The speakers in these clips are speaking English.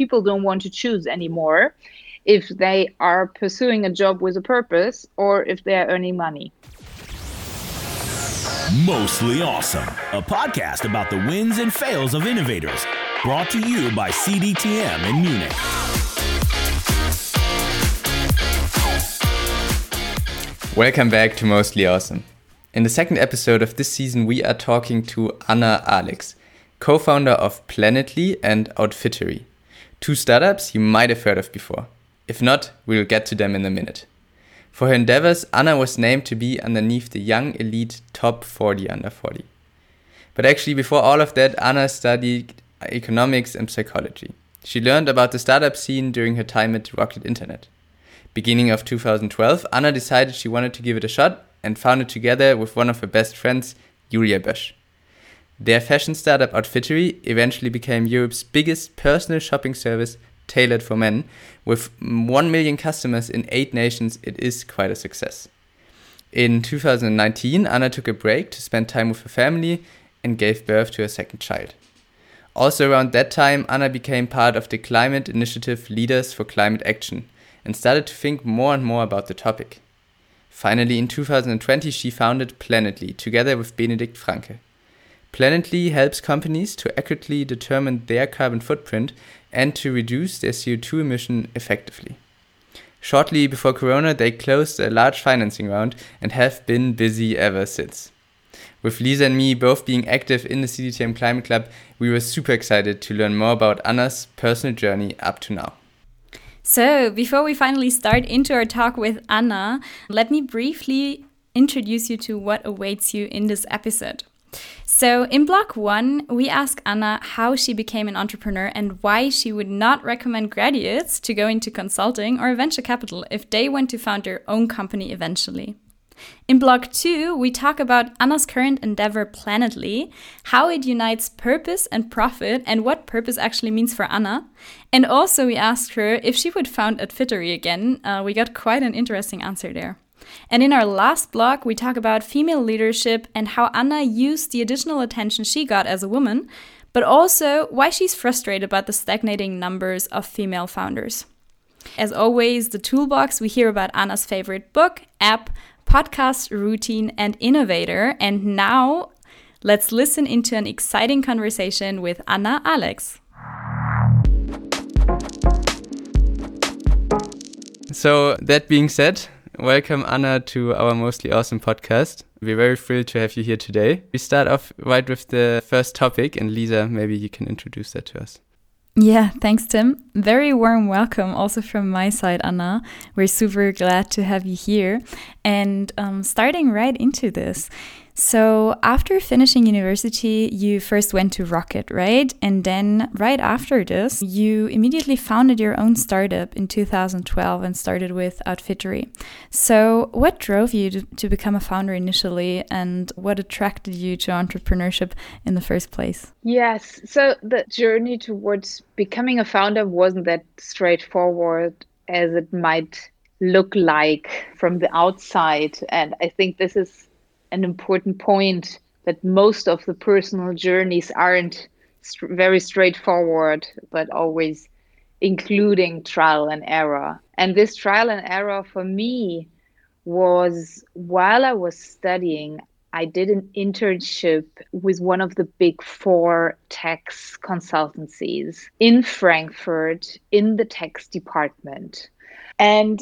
people don't want to choose anymore if they are pursuing a job with a purpose or if they're earning money. Mostly Awesome, a podcast about the wins and fails of innovators, brought to you by CDTM in Munich. Welcome back to Mostly Awesome. In the second episode of this season, we are talking to Anna Alex, co founder of Planetly and Outfittery, two startups you might have heard of before. If not, we'll get to them in a minute. For her endeavors, Anna was named to be underneath the Young Elite Top 40 Under 40. But actually, before all of that, Anna studied economics and psychology. She learned about the startup scene during her time at Rocket Internet. Beginning of 2012, Anna decided she wanted to give it a shot and founded together with one of her best friends, Julia Bösch. Their fashion startup Outfittery eventually became Europe's biggest personal shopping service tailored for men. With 1 million customers in 8 nations, it is quite a success. In 2019, Anna took a break to spend time with her family and gave birth to her second child. Also, around that time, Anna became part of the climate initiative Leaders for Climate Action and started to think more and more about the topic. Finally, in 2020, she founded Planetly together with Benedikt Franke. Planetly helps companies to accurately determine their carbon footprint and to reduce their CO2 emission effectively. Shortly before Corona, they closed a large financing round and have been busy ever since. With Lisa and me both being active in the CDTM Climate Club, we were super excited to learn more about Anna's personal journey up to now. So, before we finally start into our talk with Anna, let me briefly introduce you to what awaits you in this episode. So, in block one, we ask Anna how she became an entrepreneur and why she would not recommend graduates to go into consulting or venture capital if they want to found their own company eventually. In block two, we talk about Anna's current endeavor, Planetly, how it unites purpose and profit, and what purpose actually means for Anna. And also, we asked her if she would found Outfittery again. Uh, we got quite an interesting answer there. And in our last blog, we talk about female leadership and how Anna used the additional attention she got as a woman, but also why she's frustrated about the stagnating numbers of female founders. As always, the toolbox, we hear about Anna's favorite book, app, podcast, routine, and innovator. And now let's listen into an exciting conversation with Anna Alex. So, that being said, Welcome, Anna, to our Mostly Awesome podcast. We're very thrilled to have you here today. We start off right with the first topic, and Lisa, maybe you can introduce that to us. Yeah, thanks, Tim. Very warm welcome also from my side, Anna. We're super glad to have you here. And um, starting right into this, so, after finishing university, you first went to Rocket, right? And then, right after this, you immediately founded your own startup in 2012 and started with Outfittery. So, what drove you to, become a founder initially, and what attracted you to entrepreneurship in the first place? Yes. So, the journey towards becoming a founder wasn't that straightforward as it might look like from the outside. And I think this is an important point that most of the personal journeys aren't st- very straightforward, but always including trial and error. And this trial and error for me was while I was studying, I did an internship with one of the big four tax consultancies in Frankfurt in the tax department. And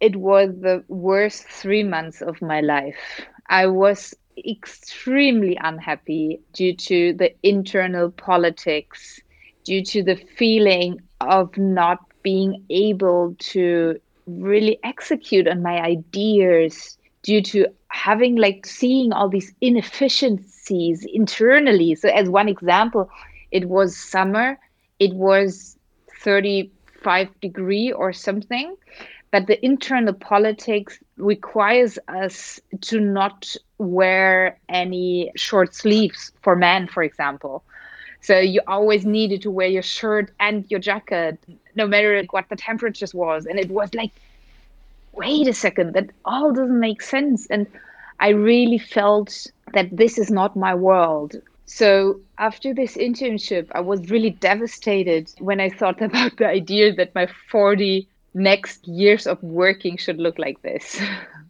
it was the worst three months of my life. I was extremely unhappy due to the internal politics, due to the feeling of not being able to really execute on my ideas, due to having like seeing all these inefficiencies internally. So, as one example, it was summer, it was 35 degree or something but the internal politics requires us to not wear any short sleeves for men, for example. So you always needed to wear your shirt and your jacket, no matter what the temperatures was. And it was like, wait a second, that all doesn't make sense. And I really felt that this is not my world. So after this internship, I was really devastated when I thought about the idea that my 40 next years of working should look like this.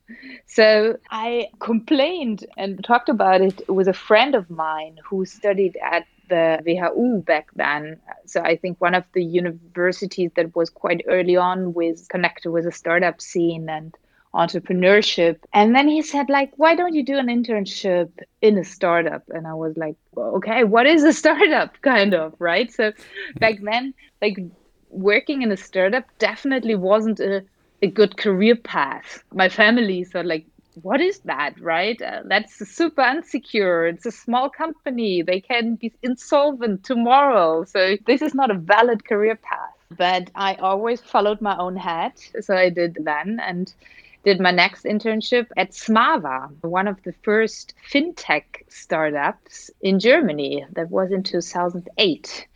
so I complained and talked about it with a friend of mine who studied at the WHU back then. So I think one of the universities that was quite early on with connected with the startup scene and entrepreneurship. And then he said, like, why don't you do an internship in a startup? And I was like, well, okay, what is a startup? Kind of, right? So back then, like working in a startup definitely wasn't a, a good career path. My family thought like, what is that, right? Uh, that's super unsecure. It's a small company. They can be insolvent tomorrow. So this is not a valid career path. But I always followed my own head. So I did then and did my next internship at Smava, one of the first fintech startups in Germany. That was in 2008.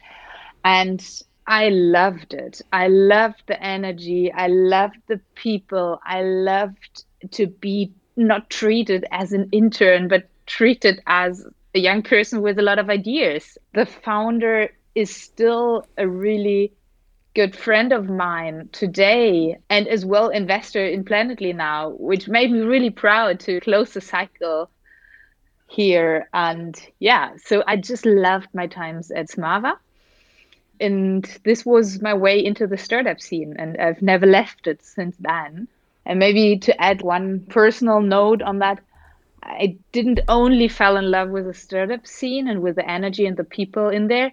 And I loved it. I loved the energy. I loved the people. I loved to be not treated as an intern, but treated as a young person with a lot of ideas. The founder is still a really good friend of mine today and as well investor in Planetly now, which made me really proud to close the cycle here. And yeah, so I just loved my times at Smava and this was my way into the startup scene and i've never left it since then. And maybe to add one personal note on that i didn't only fall in love with the startup scene and with the energy and the people in there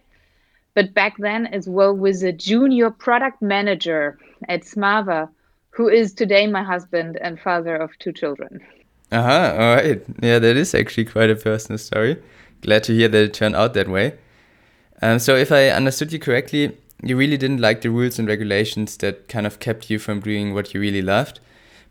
but back then as well with a junior product manager at smava who is today my husband and father of two children. Uh-huh all right. Yeah that is actually quite a personal story. Glad to hear that it turned out that way um, so if I understood you correctly, you really didn't like the rules and regulations that kind of kept you from doing what you really loved.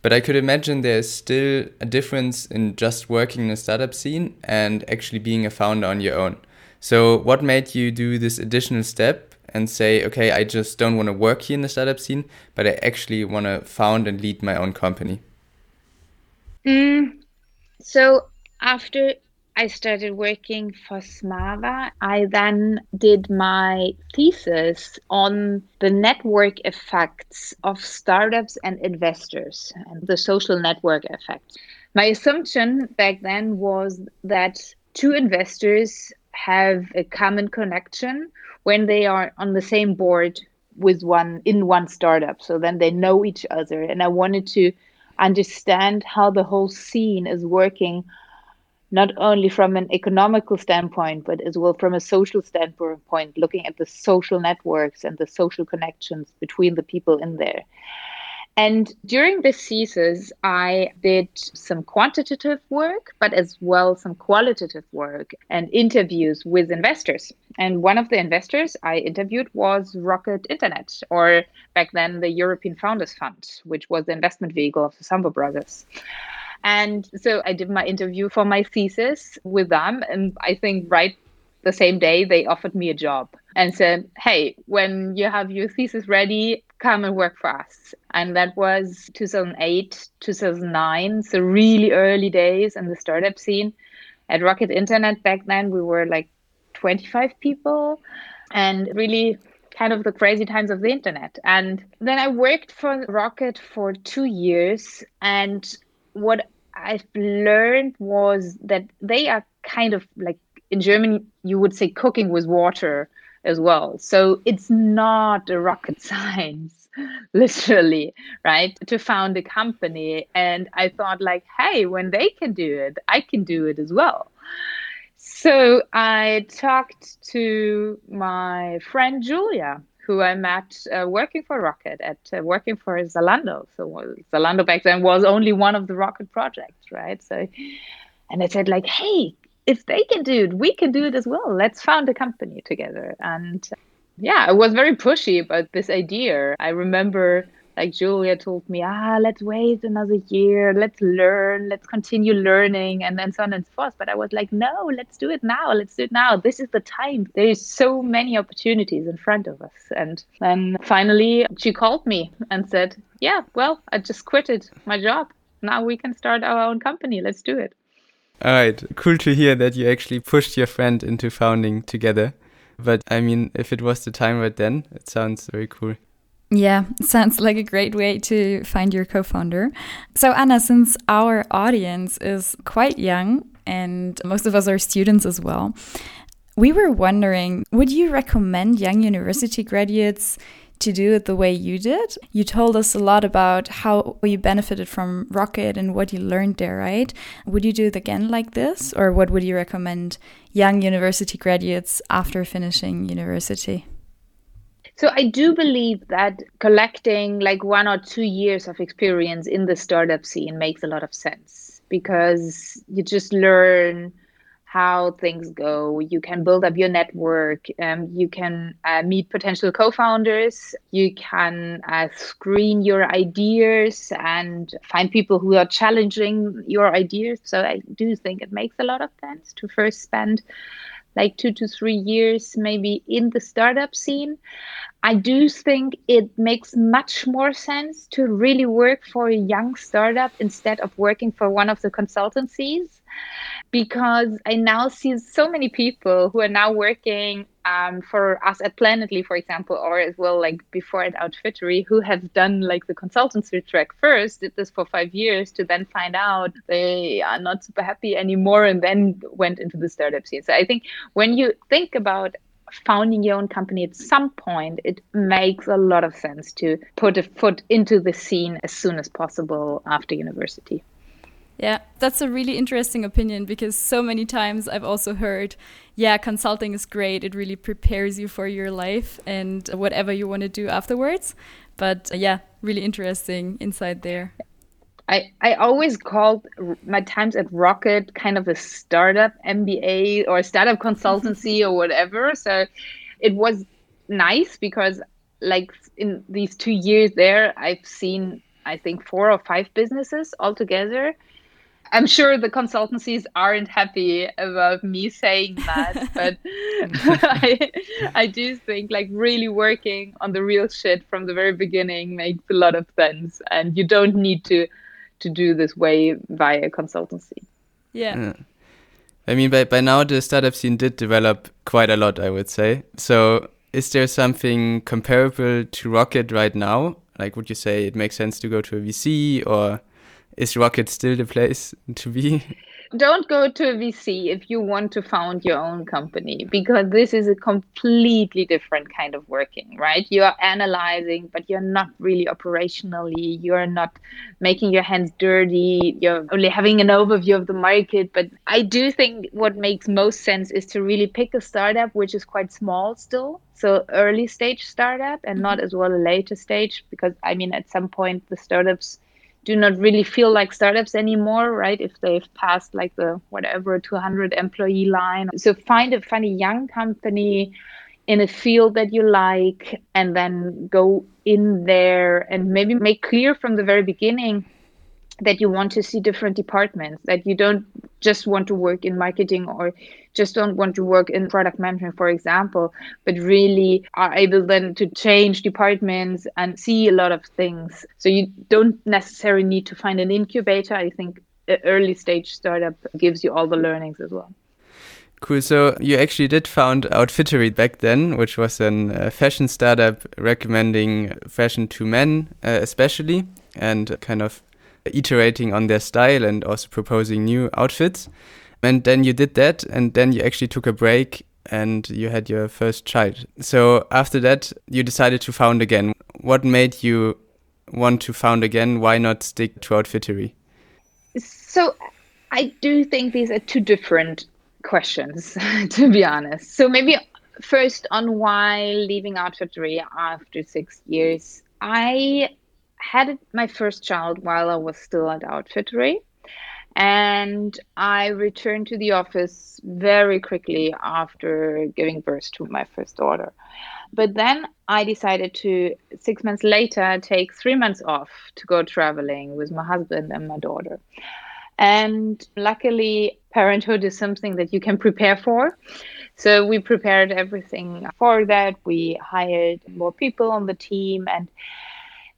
But I could imagine there's still a difference in just working in a startup scene and actually being a founder on your own. So what made you do this additional step and say, okay, I just don't want to work here in the startup scene, but I actually want to found and lead my own company? Mm, so after I started working for Smava. I then did my thesis on the network effects of startups and investors and the social network effect. My assumption back then was that two investors have a common connection when they are on the same board with one in one startup. So then they know each other. And I wanted to understand how the whole scene is working not only from an economical standpoint, but as well from a social standpoint, looking at the social networks and the social connections between the people in there. And during this thesis, I did some quantitative work, but as well some qualitative work and interviews with investors. And one of the investors I interviewed was Rocket Internet, or back then the European Founders Fund, which was the investment vehicle of the Samwer brothers. And so I did my interview for my thesis with them. And I think right the same day they offered me a job and said, Hey, when you have your thesis ready, come and work for us. And that was 2008, 2009. So really early days in the startup scene. At Rocket Internet back then, we were like 25 people and really kind of the crazy times of the internet. And then I worked for Rocket for two years. And what I've learned was that they are kind of like in Germany, you would say cooking with water as well. So it's not a rocket science, literally, right? To found a company. And I thought, like, hey, when they can do it, I can do it as well. So I talked to my friend Julia, who I met uh, working for Rocket at uh, working for Zalando. So Zalando back then was only one of the Rocket projects, right? So, and I said like, hey, if they can do it, we can do it as well. Let's found a company together. And yeah, I was very pushy about this idea. I remember like Julia told me, ah, let's wait another year, let's learn, let's continue learning, and then so on and so forth. But I was like, no, let's do it now, let's do it now. This is the time. There is so many opportunities in front of us. And then finally, she called me and said, yeah, well, I just quitted my job. Now we can start our own company. Let's do it. All right, cool to hear that you actually pushed your friend into founding together. But I mean, if it was the time right then, it sounds very cool. Yeah, sounds like a great way to find your co founder. So, Anna, since our audience is quite young and most of us are students as well, we were wondering would you recommend young university graduates to do it the way you did? You told us a lot about how you benefited from Rocket and what you learned there, right? Would you do it again like this? Or what would you recommend young university graduates after finishing university? So I do believe that collecting like one or two years of experience in the startup scene makes a lot of sense because you just learn how things go. You can build up your network. Um, you can uh, meet potential co-founders. You can uh, screen your ideas and find people who are challenging your ideas. So I do think it makes a lot of sense to first spend like two to three years maybe in the startup scene. I do think it makes much more sense to really work for a young startup instead of working for one of the consultancies because I now see so many people who are now working um, for us at Planetly, for example, or as well like before at Outfittery, who have done like the consultancy track first, did this for five years to then find out they are not super happy anymore and then went into the startup scene. So I think when you think about founding your own company at some point, it makes a lot of sense to put a foot into the scene as soon as possible after university. Yeah, that's a really interesting opinion because so many times I've also heard, yeah, consulting is great. It really prepares you for your life and whatever you want to do afterwards. But uh, yeah, really interesting insight there. I, I always called my times at Rocket kind of a startup MBA or startup consultancy or whatever. So it was nice because, like, in these two years there, I've seen, I think, four or five businesses altogether I'm sure the consultancies aren't happy about me saying that, but I, I do think like really working on the real shit from the very beginning makes a lot of sense, and you don't need to to do this way via consultancy. Yeah. yeah. I mean, by by now the startup scene did develop quite a lot, I would say. So, is there something comparable to Rocket right now? Like, would you say it makes sense to go to a VC or? is Rocket still the place to be? Don't go to a VC if you want to found your own company because this is a completely different kind of working, right? You are analyzing, but you're not really operationally, you're not making your hands dirty, you're only having an overview of the market. But I do think what makes most sense is to really pick a startup which is quite small still. So early stage startup and not mm-hmm. as well a later stage because I mean at some point the startups do not really feel like startups anymore, right? If they've passed like the whatever 200 employee line. So find a funny young company in a field that you like and then go in there and maybe make clear from the very beginning that you want to see different departments that you don't just want to work in marketing or just don't want to work in product management for example but really are able then to change departments and see a lot of things. So you don't necessarily need to find an incubator. I think an early stage startup gives you all the learnings as well. Cool. So you actually did found Outfittery back then, which was a uh, fashion startup recommending fashion to men, uh, especially, and kind of iterating on their style and also proposing new outfits. And then you did that, and then you actually took a break and you had your first child. So after that, you decided to found again. What made you want to found again? Why not stick to Outfittery? So I do think these are two different questions, to be honest. So maybe first on why leaving Outfittery after six years. I had my first child while I was still at Outfittery. And I returned to the office very quickly after giving birth to my first daughter. But then I decided to, six months later, take three months off to go traveling with my husband and my daughter. And luckily, parenthood is something that you can prepare for. So we prepared everything for that. We hired more people on the team. And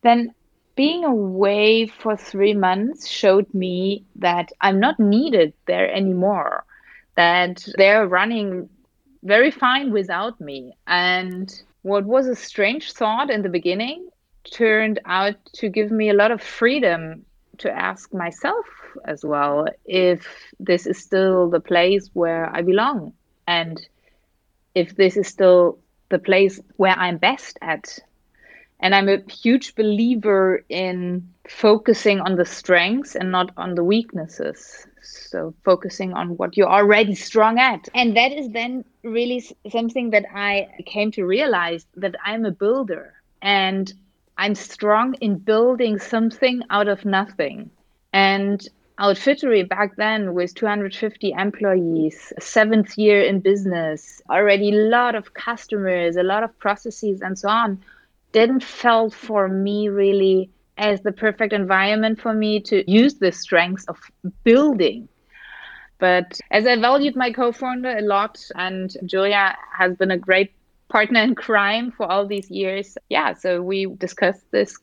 then being away for three months showed me that I'm not needed there anymore, that they're running very fine without me. And what was a strange thought in the beginning turned out to give me a lot of freedom to ask myself as well if this is still the place where I belong and if this is still the place where I'm best at. And I'm a huge believer in focusing on the strengths and not on the weaknesses. So, focusing on what you're already strong at. And that is then really something that I came to realize that I'm a builder and I'm strong in building something out of nothing. And Outfittery back then with 250 employees, seventh year in business, already a lot of customers, a lot of processes, and so on, didn't felt for me really as the perfect environment for me to use the strengths of building. But as I valued my co-founder a lot, and Julia has been a great partner in crime for all these years, yeah, so we discussed this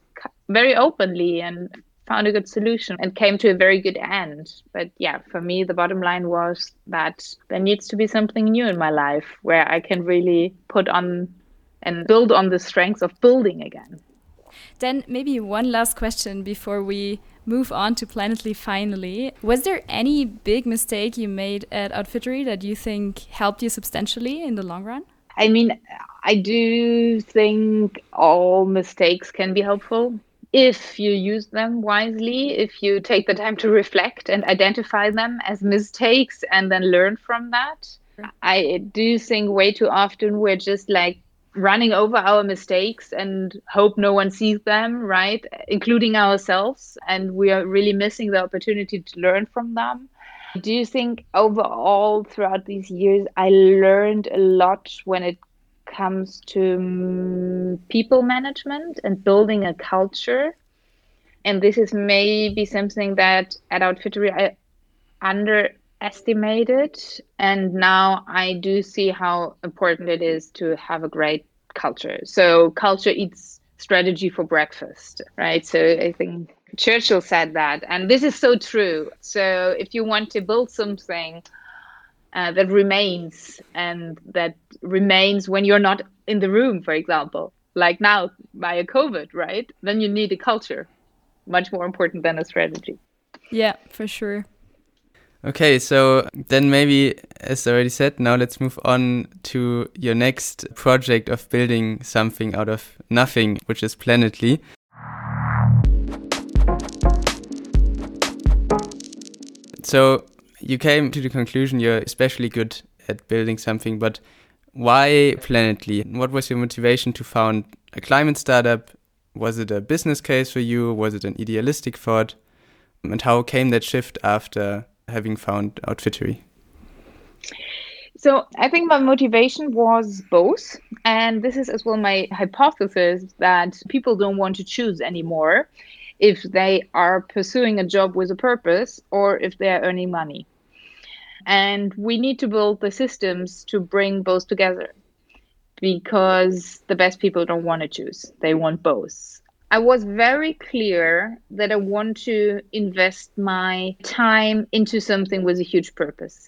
very openly and found a good solution and came to a very good end. But yeah, for me, the bottom line was that there needs to be something new in my life where I can really put on and build on the strengths of building again. Then maybe one last question before we move on to Planetly finally. Was there any big mistake you made at Outfittery that you think helped you substantially in the long run? I mean, I do think all mistakes can be helpful if you use them wisely, if you take the time to reflect and identify them as mistakes and then learn from that. I do think way too often we're just like running over our mistakes and hope no one sees them, right? Including ourselves. And we are really missing the opportunity to learn from them. Do you think overall throughout these years, I learned a lot when it comes to people management and building a culture. And this is maybe something that at Outfittery I underestimated. And now I do see how important it is to have a great culture. So, culture eats strategy for breakfast, right? So, I think Churchill said that. And this is so true. So, if you want to build something, uh, that remains and that remains when you're not in the room, for example, like now via COVID, right? Then you need a culture, much more important than a strategy. Yeah, for sure. Okay, so then maybe, as already said, now let's move on to your next project of building something out of nothing, which is Planetly. So you came to the conclusion you're especially good at building something, but why Planetly? What was your motivation to found a climate startup? Was it a business case for you? Was it an idealistic thought? And how came that shift after having found Outfittery? So I think my motivation was both. And this is as well my hypothesis that people don't want to choose anymore if they are pursuing a job with a purpose or if they are earning money. And we need to build the systems to bring both together because the best people don't want to choose, they want both. I was very clear that I want to invest my time into something with a huge purpose.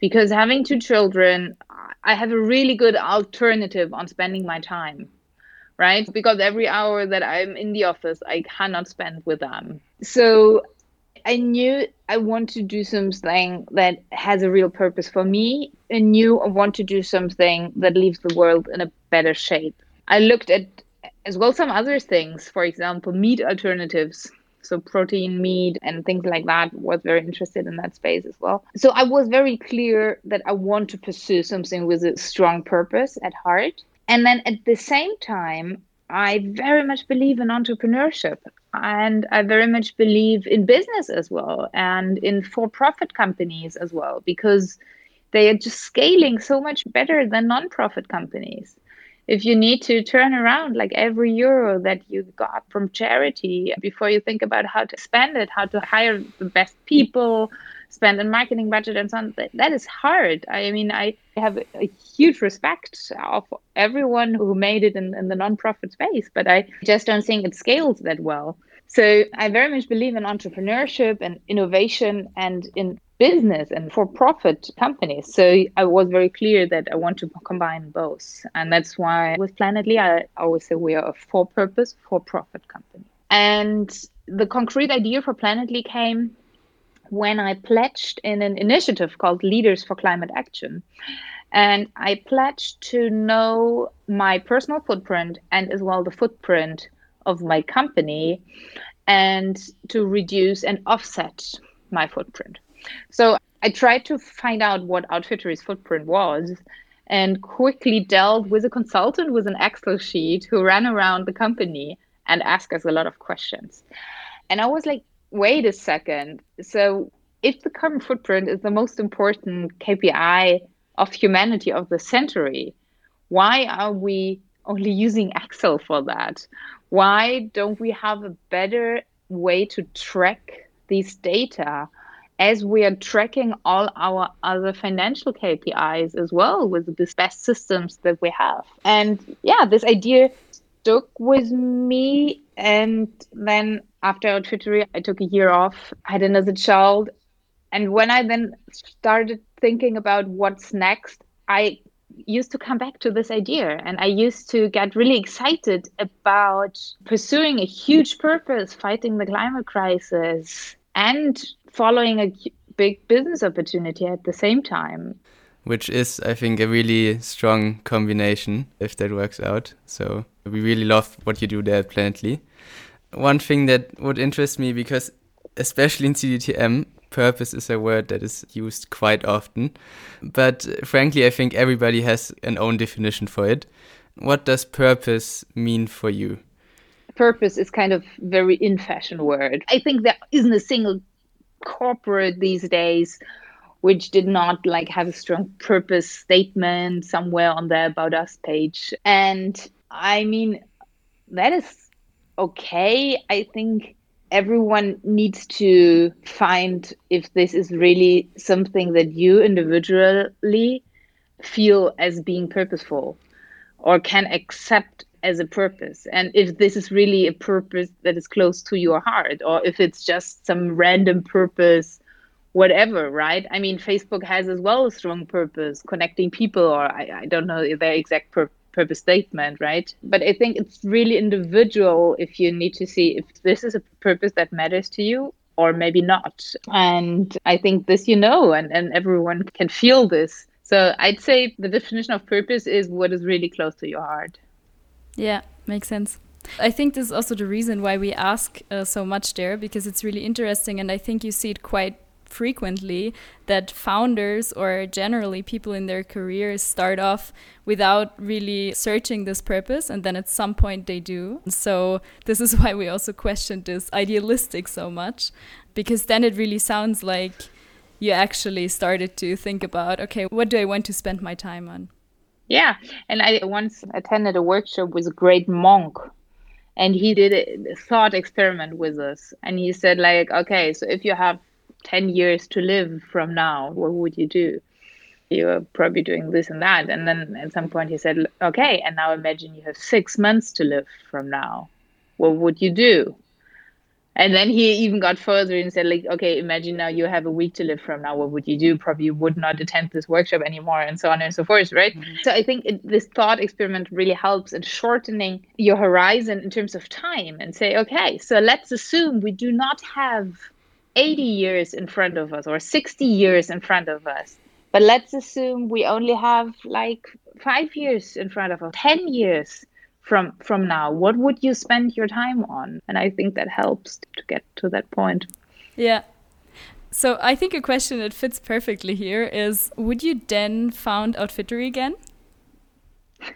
Because having two children, I have a really good alternative on spending my time right? Because every hour that I'm in the office, I cannot spend with them. So I knew I want to do something that has a real purpose for me. I knew I want to do something that leaves the world in a better shape. I looked at as well some other things, for example, meat alternatives. So protein meat and things like that was very interested in that space as well. So I was very clear that I want to pursue something with a strong purpose at heart. And then at the same time, I very much believe in entrepreneurship and I very much believe in business as well and in for profit companies as well because they are just scaling so much better than non profit companies. If you need to turn around like every euro that you got from charity before you think about how to spend it, how to hire the best people, spend a marketing budget and so on. That, that is hard. I mean, I have a huge respect of everyone who made it in, in the nonprofit space, but I just don't think it scales that well. So I very much believe in entrepreneurship and innovation and in business and for profit companies. So I was very clear that I want to combine both. And that's why with Planetly, I always say we are a for purpose, for profit company. And the concrete idea for Planetly came when I pledged in an initiative called Leaders for Climate Action. And I pledged to know my personal footprint and as well the footprint of my company and to reduce and offset my footprint. So I tried to find out what Outfittery's footprint was and quickly dealt with a consultant with an Excel sheet who ran around the company and asked us a lot of questions. And I was like, wait a second. So if the carbon footprint is the most important KPI of humanity of the century, why are we only using Excel for that? Why don't we have a better way to track these data as we are tracking all our other financial KPIs as well with the best systems that we have? And yeah, this idea stuck with me. And then after Outfittery, I took a year off. I had another child. And when I then started thinking about what's next, I used to come back to this idea and I used to get really excited about pursuing a huge purpose, fighting the climate crisis, and following a big business opportunity at the same time. Which is, I think, a really strong combination if that works out. So we really love what you do there at Planetly. One thing that would interest me because especially in CDTM, purpose is a word that is used quite often. But frankly, I think everybody has an own definition for it. What does purpose mean for you? Purpose is kind of very in fashion word. I think there isn't a single corporate these days which did not like have a strong purpose statement somewhere on the about us page. And I mean that is okay. I think everyone needs to find if this is really something that you individually feel as being purposeful or can accept as a purpose and if this is really a purpose that is close to your heart or if it's just some random purpose whatever right i mean facebook has as well a strong purpose connecting people or i, I don't know their exact purpose purpose statement, right? But I think it's really individual if you need to see if this is a purpose that matters to you or maybe not. And I think this you know, and, and everyone can feel this. So I'd say the definition of purpose is what is really close to your heart. Yeah, makes sense. I think this is also the reason why we ask uh, so much there because it's really interesting, and I think you see it quite frequently that founders or generally people in their careers start off without really searching this purpose and then at some point they do. So this is why we also questioned this idealistic so much because then it really sounds like you actually started to think about okay, what do I want to spend my time on? Yeah, and I once attended a workshop with a great monk and he did a thought experiment with us and he said like okay so if you have 10 years to live from now, what would you do? You're probably doing this and that. And then at some point he said, okay, and now imagine you have six months to live from now. What would you do? And then he even got further and said, like, okay, imagine now you have a week to live from now. What would you do? Probably you would not attend this workshop anymore, and so on and so forth, right? Mm-hmm. So I think it, this thought experiment really helps in shortening your horizon in terms of time and say, okay, so let's assume we do not have 80 years in front of us or 60 years in front of us. But let's assume we only have like five years in front of us, 10 years from from now. What would you spend your time on? And I think that helps to get to that point. Yeah. So I think a question that fits perfectly here is would you then found Outfittery again?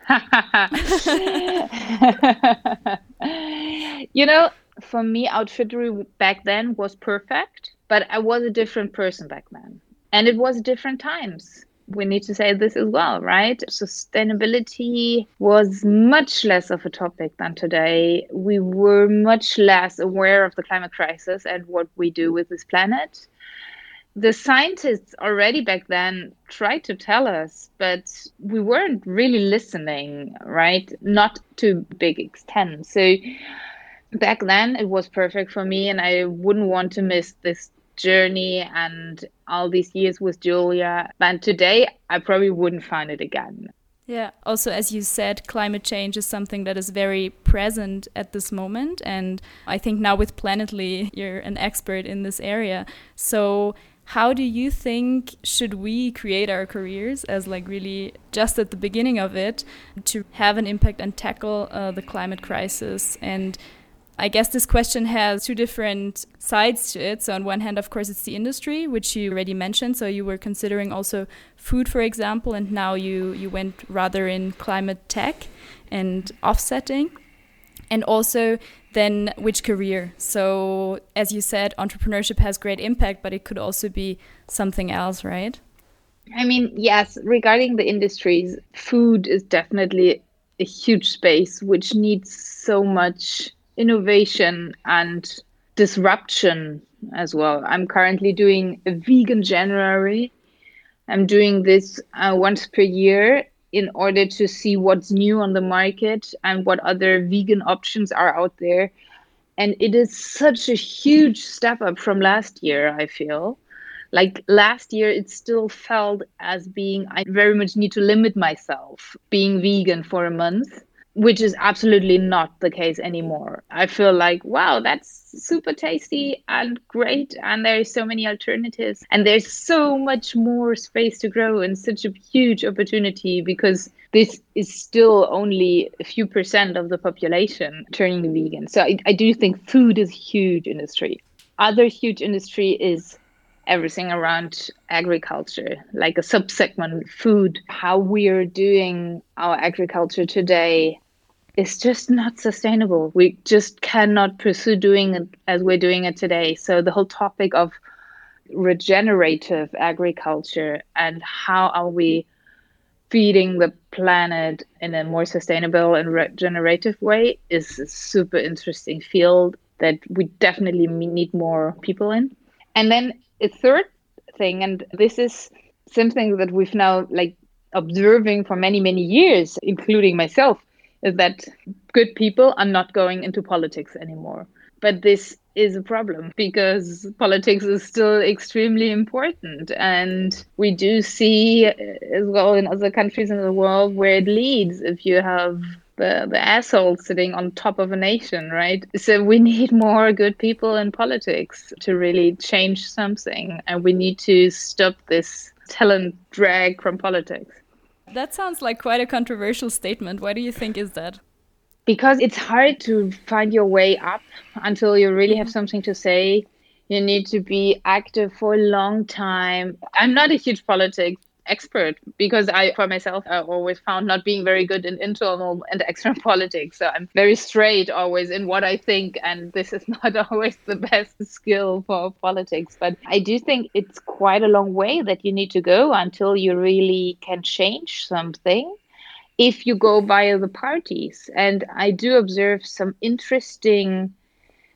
you know, for me, Outfittery back then was perfect, but I was a different person back then. And it was different times. We need to say this as well, right? Sustainability was much less of a topic than today. We were much less aware of the climate crisis and what we do with this planet. The scientists already back then tried to tell us, but we weren't really listening, right? Not to big extent. So back then it was perfect for me and I wouldn't want to miss this journey and all these years with Julia. And today I probably wouldn't find it again. Yeah. Also, as you said, climate change is something that is very present at this moment. And I think now with Planetly, you're an expert in this area. So, how do you think should we create our careers as like really just at the beginning of it to have an impact and tackle uh, the climate crisis and I guess this question has two different sides to it. So, on one hand, of course, it's the industry, which you already mentioned. So, you were considering also food, for example, and now you, you went rather in climate tech and offsetting. And also, then which career? So, as you said, entrepreneurship has great impact, but it could also be something else, right? I mean, yes, regarding the industries, food is definitely a huge space which needs so much innovation and disruption as well. I'm currently doing a vegan January. I'm doing this uh, once per year in order to see what's new on the market and what other vegan options are out there. And it is such a huge step up from last year, I feel. Like last year, it still felt as being, I very much need to limit myself being vegan for a month which is absolutely not the case anymore. I feel like, wow, that's super tasty and great. And there's so many alternatives. And there's so much more space to grow and such a huge opportunity because this is still only a few percent of the population turning vegan. So I, I do think food is a huge industry. Other huge industry is everything around agriculture, like a subsegment food, how we're doing our agriculture today, is just not sustainable. We just cannot pursue doing it as we're doing it today. So the whole topic of regenerative agriculture and how are we feeding the planet in a more sustainable and regenerative way is a super interesting field that we definitely need more people in. And then a third thing, and this is something that we've now like observing for many many years, including myself, is that good people are not going into politics anymore. But this is a problem because politics is still extremely important. And we do see uh, as well in other countries in the world where it leads if you have the, the asshole sitting on top of a nation, right? So we need more good people in politics to really change something. And we need to stop this talent drag from politics. That sounds like quite a controversial statement. Why do you think is that? Because it's hard to find your way up until you really have mm-hmm. something to say. You need to be active for a long time. I'm not a huge politics expert because I, for myself, I always found not being very good in internal and external politics. So I'm very straight always in what I think, and this is not always the best skill for politics. But I do think it's quite a long way that you need to go until you really can change something if you go via the parties. And I do observe some interesting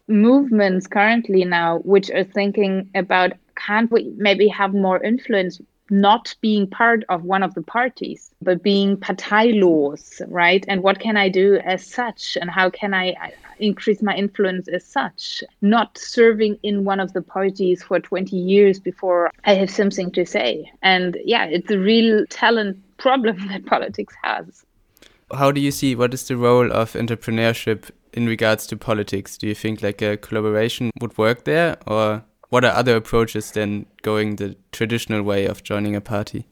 movements currently now which are thinking about can't we maybe have more influence not being part of one of the parties, but being parteilos, right? And what can I do as such? And how can I increase my influence as such? Not serving in one of the parties for 20 years before I have something to say. And yeah, it's a real talent problem that politics has. How do you see what is the role of entrepreneurship in regards to politics? Do you think like a collaboration would work there or what are other approaches than going the traditional way of joining a party?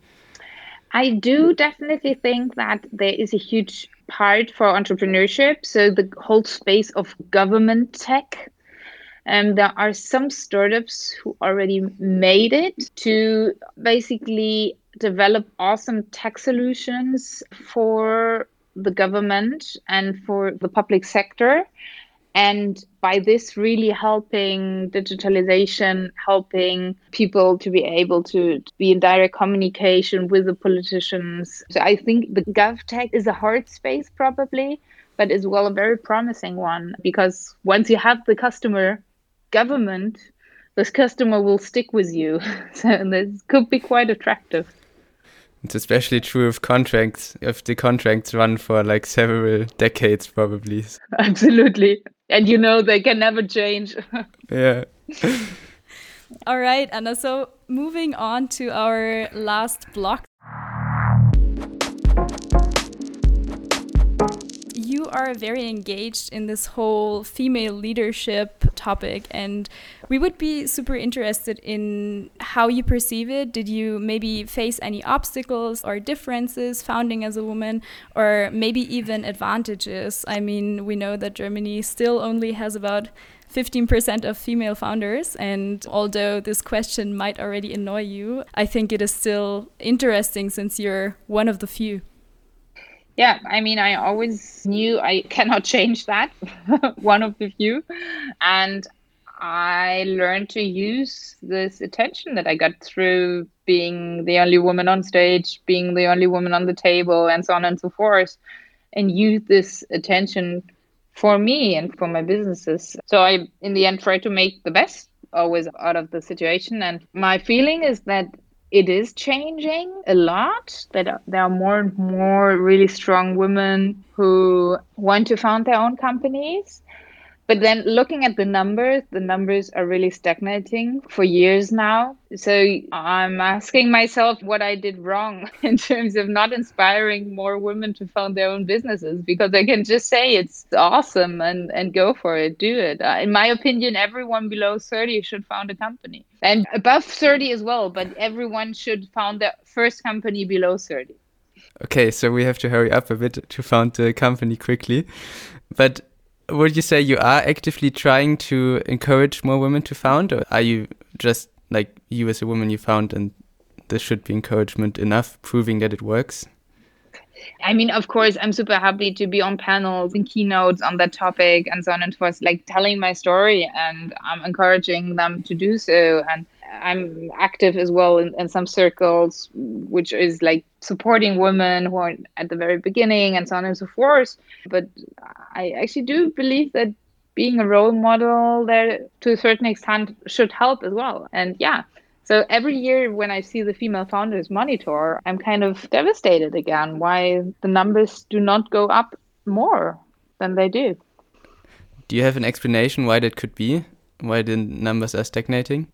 I do definitely think that there is a huge part for entrepreneurship. So the whole space of government tech. And um, there are some startups who already made it to basically develop awesome tech solutions for the government and for the public sector and by this really helping digitalization helping people to be able to, to, be in direct communication with the politicians. So i think the govtech is a hard space probably but as well a very promising one because once you have the customer government this customer will stick with you. So this could be quite attractive. It's especially true of contracts if the contracts run for like several decades probably. Absolutely and you know they can never change. yeah. All right, Anna. So moving on to our last block. You are very engaged in this whole female leadership topic, and we would be super interested in how you perceive it. Did you maybe face any obstacles or differences founding as a woman, or maybe even advantages? I mean, we know that Germany still only has about 15% of female founders. And although this question might already annoy you, I think it is still interesting since you're one of the few. Yeah, I mean, I always knew I cannot change that, one of the few. And I learned to use this attention that I got through being the only woman on stage, being the only woman on the table, and so on and so forth, and use this attention for me and for my businesses. So I, in the end, try to make the best always out of the situation. And my feeling is that it is changing a lot. That there are more and more really strong women who want to found their own companies but then looking at the numbers, the numbers are really stagnating for years now. So I'm asking myself what I did wrong in terms of not inspiring more women to found their own businesses because I can just say it's awesome and, and go for it, do it. Uh, in my opinion, everyone below 30 should found a company and above 30 as well, but everyone should found their first company below 30. Okay, so we have to hurry up a bit to found the company quickly. But would you say you are actively trying to encourage more women to found, or are you just like you as a woman you found and this should be encouragement enough, proving that it works? I mean, of course, I'm super happy to be on panels and keynotes on that topic and so on and forth, like telling my story, and I'm encouraging them to do so. And I'm active as well in, in some circles, which is like supporting women who are at the very beginning and so on and so forth. But I actually do believe that being a role model there to a certain extent should help as well. And yeah, so every year when I see the female founders monitor, I'm kind of devastated again why the numbers do not go up more than they do. Do you have an explanation why that could be? Why the numbers are stagnating?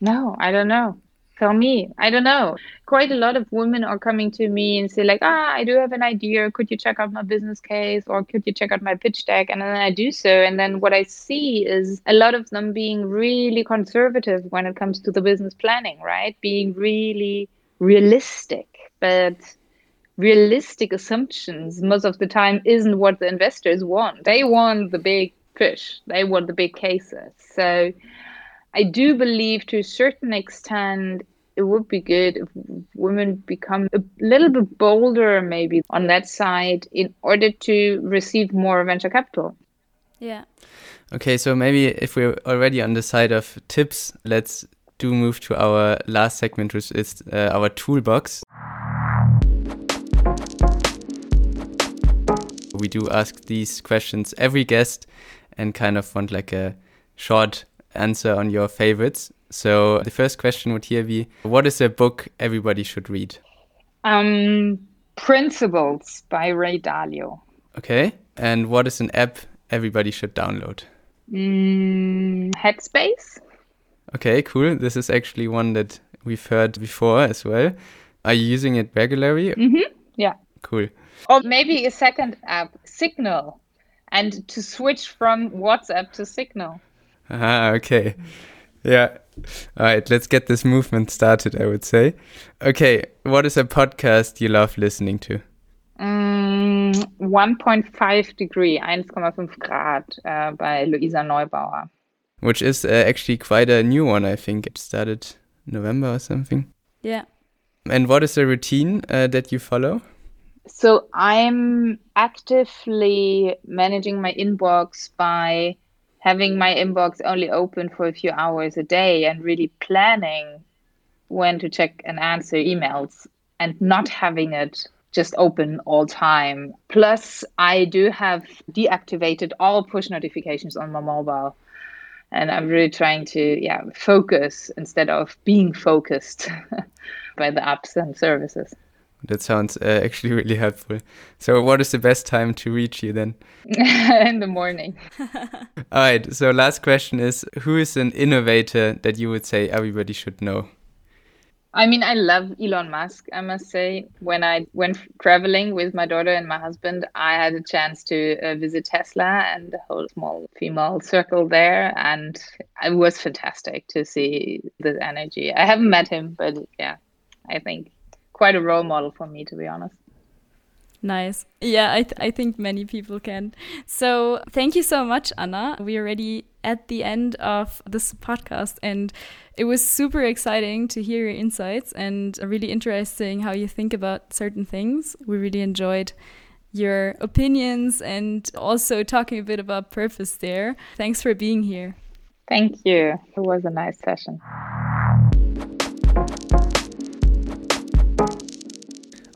No, I don't know. Tell me. I don't know. Quite a lot of women are coming to me and say, like, ah, I do have an idea. Could you check out my business case or could you check out my pitch deck? And then I do so. And then what I see is a lot of them being really conservative when it comes to the business planning, right? Being really realistic. But realistic assumptions most of the time isn't what the investors want. They want the big fish, they want the big cases. So, I do believe to a certain extent it would be good if women become a little bit bolder maybe on that side in order to receive more venture capital. Yeah. Okay, so maybe if we're already on the side of tips, let's do move to our last segment, which is uh, our toolbox. We do ask these questions every guest and kind of want like a short answer on your favorites. So the first question would here be what is a book everybody should read? Um, Principles by Ray Dalio. Okay. And what is an app everybody should download? Mm, Headspace. Okay, cool. This is actually one that we've heard before as well. Are you using it regularly? Mm-hmm. Yeah. Cool. Or maybe a second app, Signal, and to switch from WhatsApp to Signal. Ah, okay. Yeah. All right, let's get this movement started, I would say. Okay, what is a podcast you love listening to? Mm, 1.5 degree, 1,5 Grad uh, by Luisa Neubauer. Which is uh, actually quite a new one, I think. It started November or something. Yeah. And what is a routine uh, that you follow? So I'm actively managing my inbox by having my inbox only open for a few hours a day and really planning when to check and answer emails and not having it just open all time. Plus, I do have deactivated all push notifications on my mobile. And I'm really trying to, yeah, focus instead of being focused by the apps and services. That sounds uh, actually really helpful. So, what is the best time to reach you then? In the morning. All right. So, last question is Who is an innovator that you would say everybody should know? I mean, I love Elon Musk, I must say. When I went traveling with my daughter and my husband, I had a chance to uh, visit Tesla and the whole small female circle there. And it was fantastic to see this energy. I haven't met him, but yeah, I think quite a role model for me, to be honest. Nice. Yeah, I, th I think many people can. So thank you so much, Anna. We are already at the end of this podcast, and it was super exciting to hear your insights and really interesting how you think about certain things. We really enjoyed your opinions and also talking a bit about purpose there. Thanks for being here. Thank you. It was a nice session.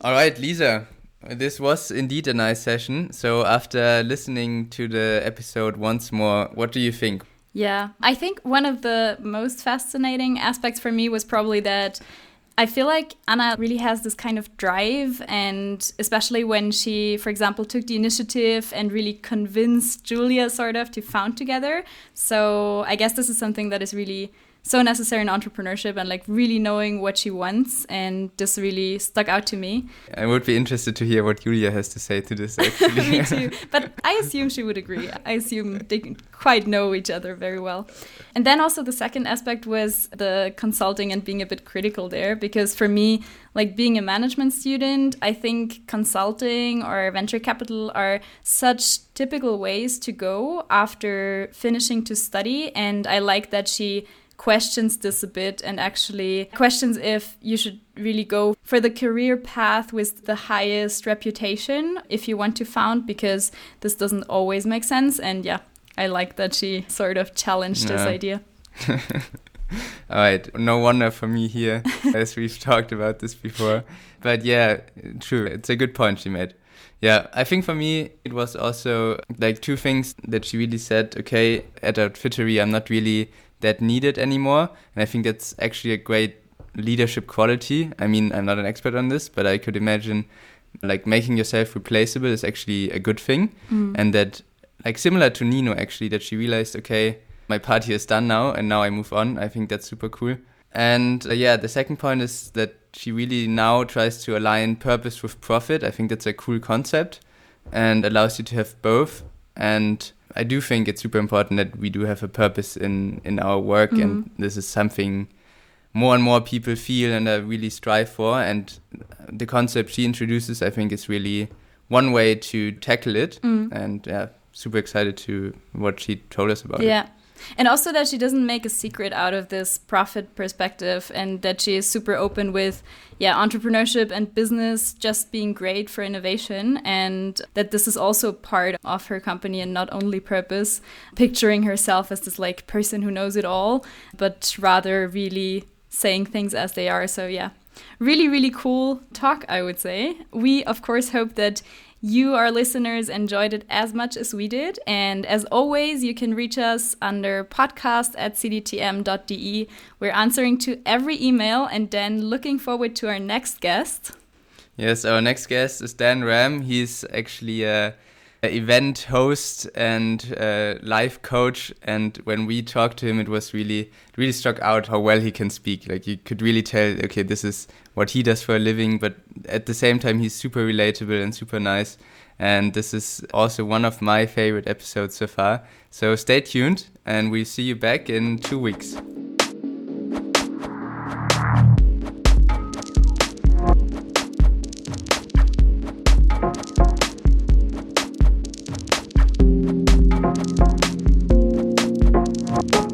All right, Lisa. This was indeed a nice session. So, after listening to the episode once more, what do you think? Yeah, I think one of the most fascinating aspects for me was probably that I feel like Anna really has this kind of drive, and especially when she, for example, took the initiative and really convinced Julia sort of to found together. So I guess this is something that is really so necessary in entrepreneurship and like really knowing what she wants and this really stuck out to me. I would be interested to hear what julia has to say to this actually. me too. But i assume she would agree. I assume they quite know each other very well. And then also the second aspect was the consulting and being a bit critical there because for me like being a management student i think consulting or venture capital are such typical ways to go after finishing to study. And i like that she questions this a bit and actually questions if you should really go for the career path with the highest reputation if you want to found because this doesn't always make sense and yeah i like that she sort of challenged yeah. this idea all right no wonder for me here as we've talked about this before but yeah true it's a good point she made yeah, I think for me it was also like two things that she really said. Okay, at Outfittery, I'm not really that needed anymore. And I think that's actually a great leadership quality. I mean, I'm not an expert on this, but I could imagine like making yourself replaceable is actually a good thing. Mm. And that, like, similar to Nino, actually, that she realized, okay, my party is done now and now I move on. I think that's super cool. And uh, yeah, the second point is that she really now tries to align purpose with profit. I think that's a cool concept and allows you to have both. And I do think it's super important that we do have a purpose in in our work, mm. and mm-hmm. this is something more and more people feel and uh, really strive for. And the concept she introduces, I think, is really one way to tackle it. Mm. And yeah, super excited to what she told us about yeah. it. Yeah. And also that she doesn't make a secret out of this profit perspective and that she is super open with yeah, entrepreneurship and business just being great for innovation and that this is also part of her company and not only purpose, picturing herself as this like person who knows it all, but rather really saying things as they are. So yeah, really, really cool talk, I would say. We, of course, hope that you, our listeners, enjoyed it as much as we did. And as always, you can reach us under podcast at cdtm.de. We're answering to every email and then looking forward to our next guest. Yes, our next guest is Dan Ram. He's actually a event host and uh, life coach. And when we talked to him it was really really struck out how well he can speak. Like you could really tell okay this is what he does for a living but at the same time he's super relatable and super nice. And this is also one of my favorite episodes so far. So stay tuned and we'll see you back in two weeks Thank